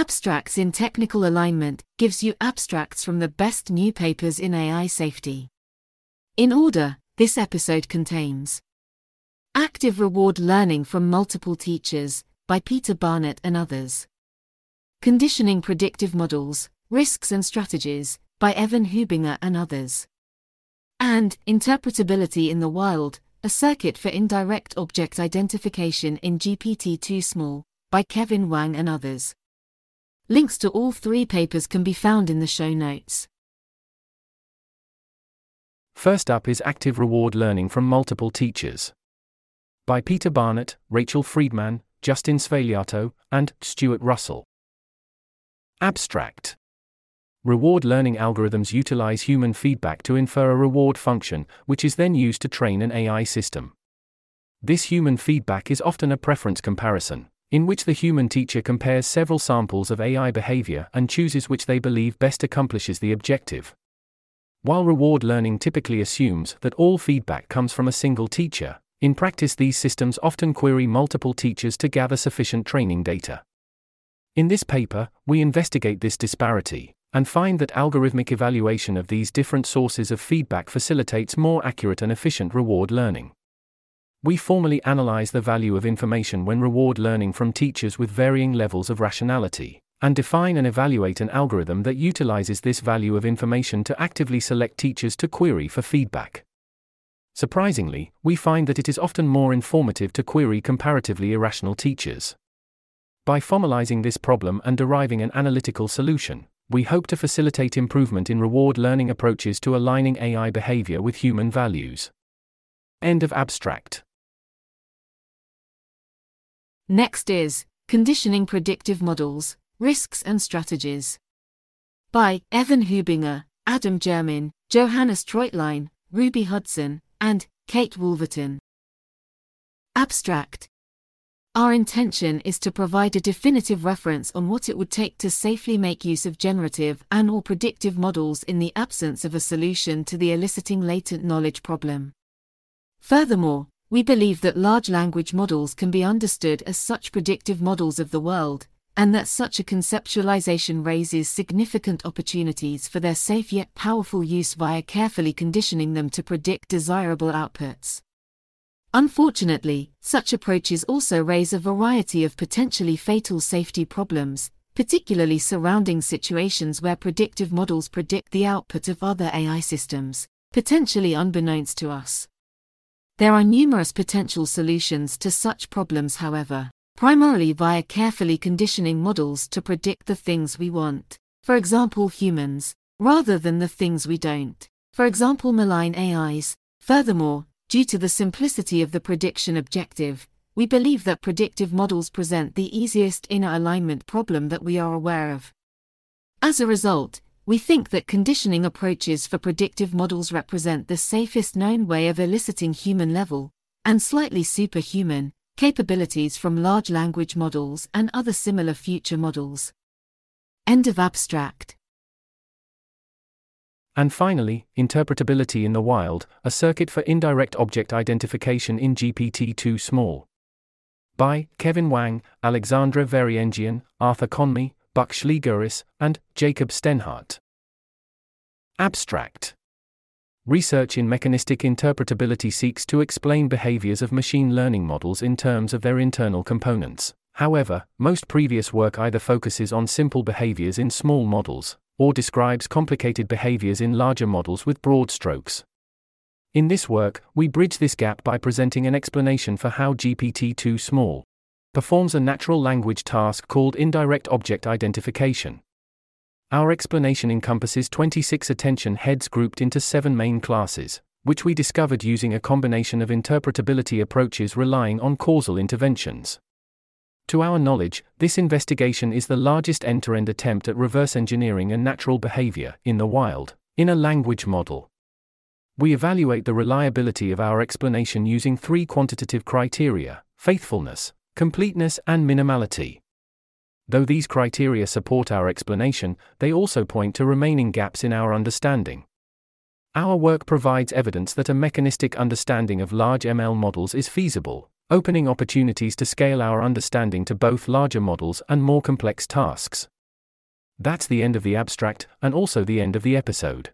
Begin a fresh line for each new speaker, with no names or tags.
Abstracts in Technical Alignment gives you abstracts from the best new papers in AI safety. In order, this episode contains Active Reward Learning from Multiple Teachers by Peter Barnett and others. Conditioning Predictive Models, Risks and Strategies by Evan Hubinger and others. And Interpretability in the Wild, a circuit for indirect object identification in GPT-2 Small by Kevin Wang and others. Links to all three papers can be found in the show notes.
First up is Active Reward Learning from Multiple Teachers. By Peter Barnett, Rachel Freedman, Justin Svegliato, and Stuart Russell. Abstract Reward learning algorithms utilize human feedback to infer a reward function, which is then used to train an AI system. This human feedback is often a preference comparison, in which the human teacher compares several samples of AI behavior and chooses which they believe best accomplishes the objective. While reward learning typically assumes that all feedback comes from a single teacher, in practice these systems often query multiple teachers to gather sufficient training data. In this paper, we investigate this disparity and find that algorithmic evaluation of these different sources of feedback facilitates more accurate and efficient reward learning. We formally analyze the value of information when reward learning from teachers with varying levels of rationality, and define and evaluate an algorithm that utilizes this value of information to actively select teachers to query for feedback. Surprisingly, we find that it is often more informative to query comparatively irrational teachers. By formalizing this problem and deriving an analytical solution, we hope to facilitate improvement in reward learning approaches to aligning AI behavior with human values. End of abstract.
Next is Conditioning Predictive Models Risks and Strategies. By Evan Hubinger, Adam Jermyn, Johannes Treutlein, Rubi Hudson, and Kate Woolverton. Abstract Our intention is to provide a definitive reference on what it would take to safely make use of generative and or predictive models in the absence of a solution to the eliciting latent knowledge problem. Furthermore, we believe that large language models can be understood as such predictive models of the world, and that such a conceptualization raises significant opportunities for their safe yet powerful use via carefully conditioning them to predict desirable outputs. Unfortunately, such approaches also raise a variety of potentially fatal safety problems, particularly surrounding situations where predictive models predict the output of other AI systems, potentially unbeknownst to us. There are numerous potential solutions to such problems, however, primarily via carefully conditioning models to predict the things we want, for example, humans, rather than the things we don't, for example, malign AIs. Furthermore, due to the simplicity of the prediction objective, we believe that predictive models present the easiest inner alignment problem that we are aware of. As a result, we think that conditioning approaches for predictive models represent the safest known way of eliciting human level, and slightly superhuman, capabilities from large language models and other similar future models. End of abstract.
And finally, interpretability in the wild, a circuit for indirect object identification in GPT-2 Small. By Kevin Wang, Alexandra Variengien, Arthur Conmy, Buck and Jacob Steinhardt. Abstract Research in mechanistic interpretability seeks to explain behaviors of machine learning models in terms of their internal components. However, most previous work either focuses on simple behaviors in small models, or describes complicated behaviors in larger models with broad strokes. In this work, we bridge this gap by presenting an explanation for how GPT 2 Small performs a natural language task called indirect object identification. Our explanation encompasses 26 attention heads grouped into seven main classes, which we discovered using a combination of interpretability approaches relying on causal interventions. To our knowledge, this investigation is the largest end to end attempt at reverse engineering a natural behavior, in the wild, in a language model. We evaluate the reliability of our explanation using three quantitative criteria faithfulness, completeness, and minimality. Though these criteria support our explanation, they also point to remaining gaps in our understanding. Our work provides evidence that a mechanistic understanding of large ML models is feasible, opening opportunities to scale our understanding to both larger models and more complex tasks. That's the end of the abstract, and also the end of the episode.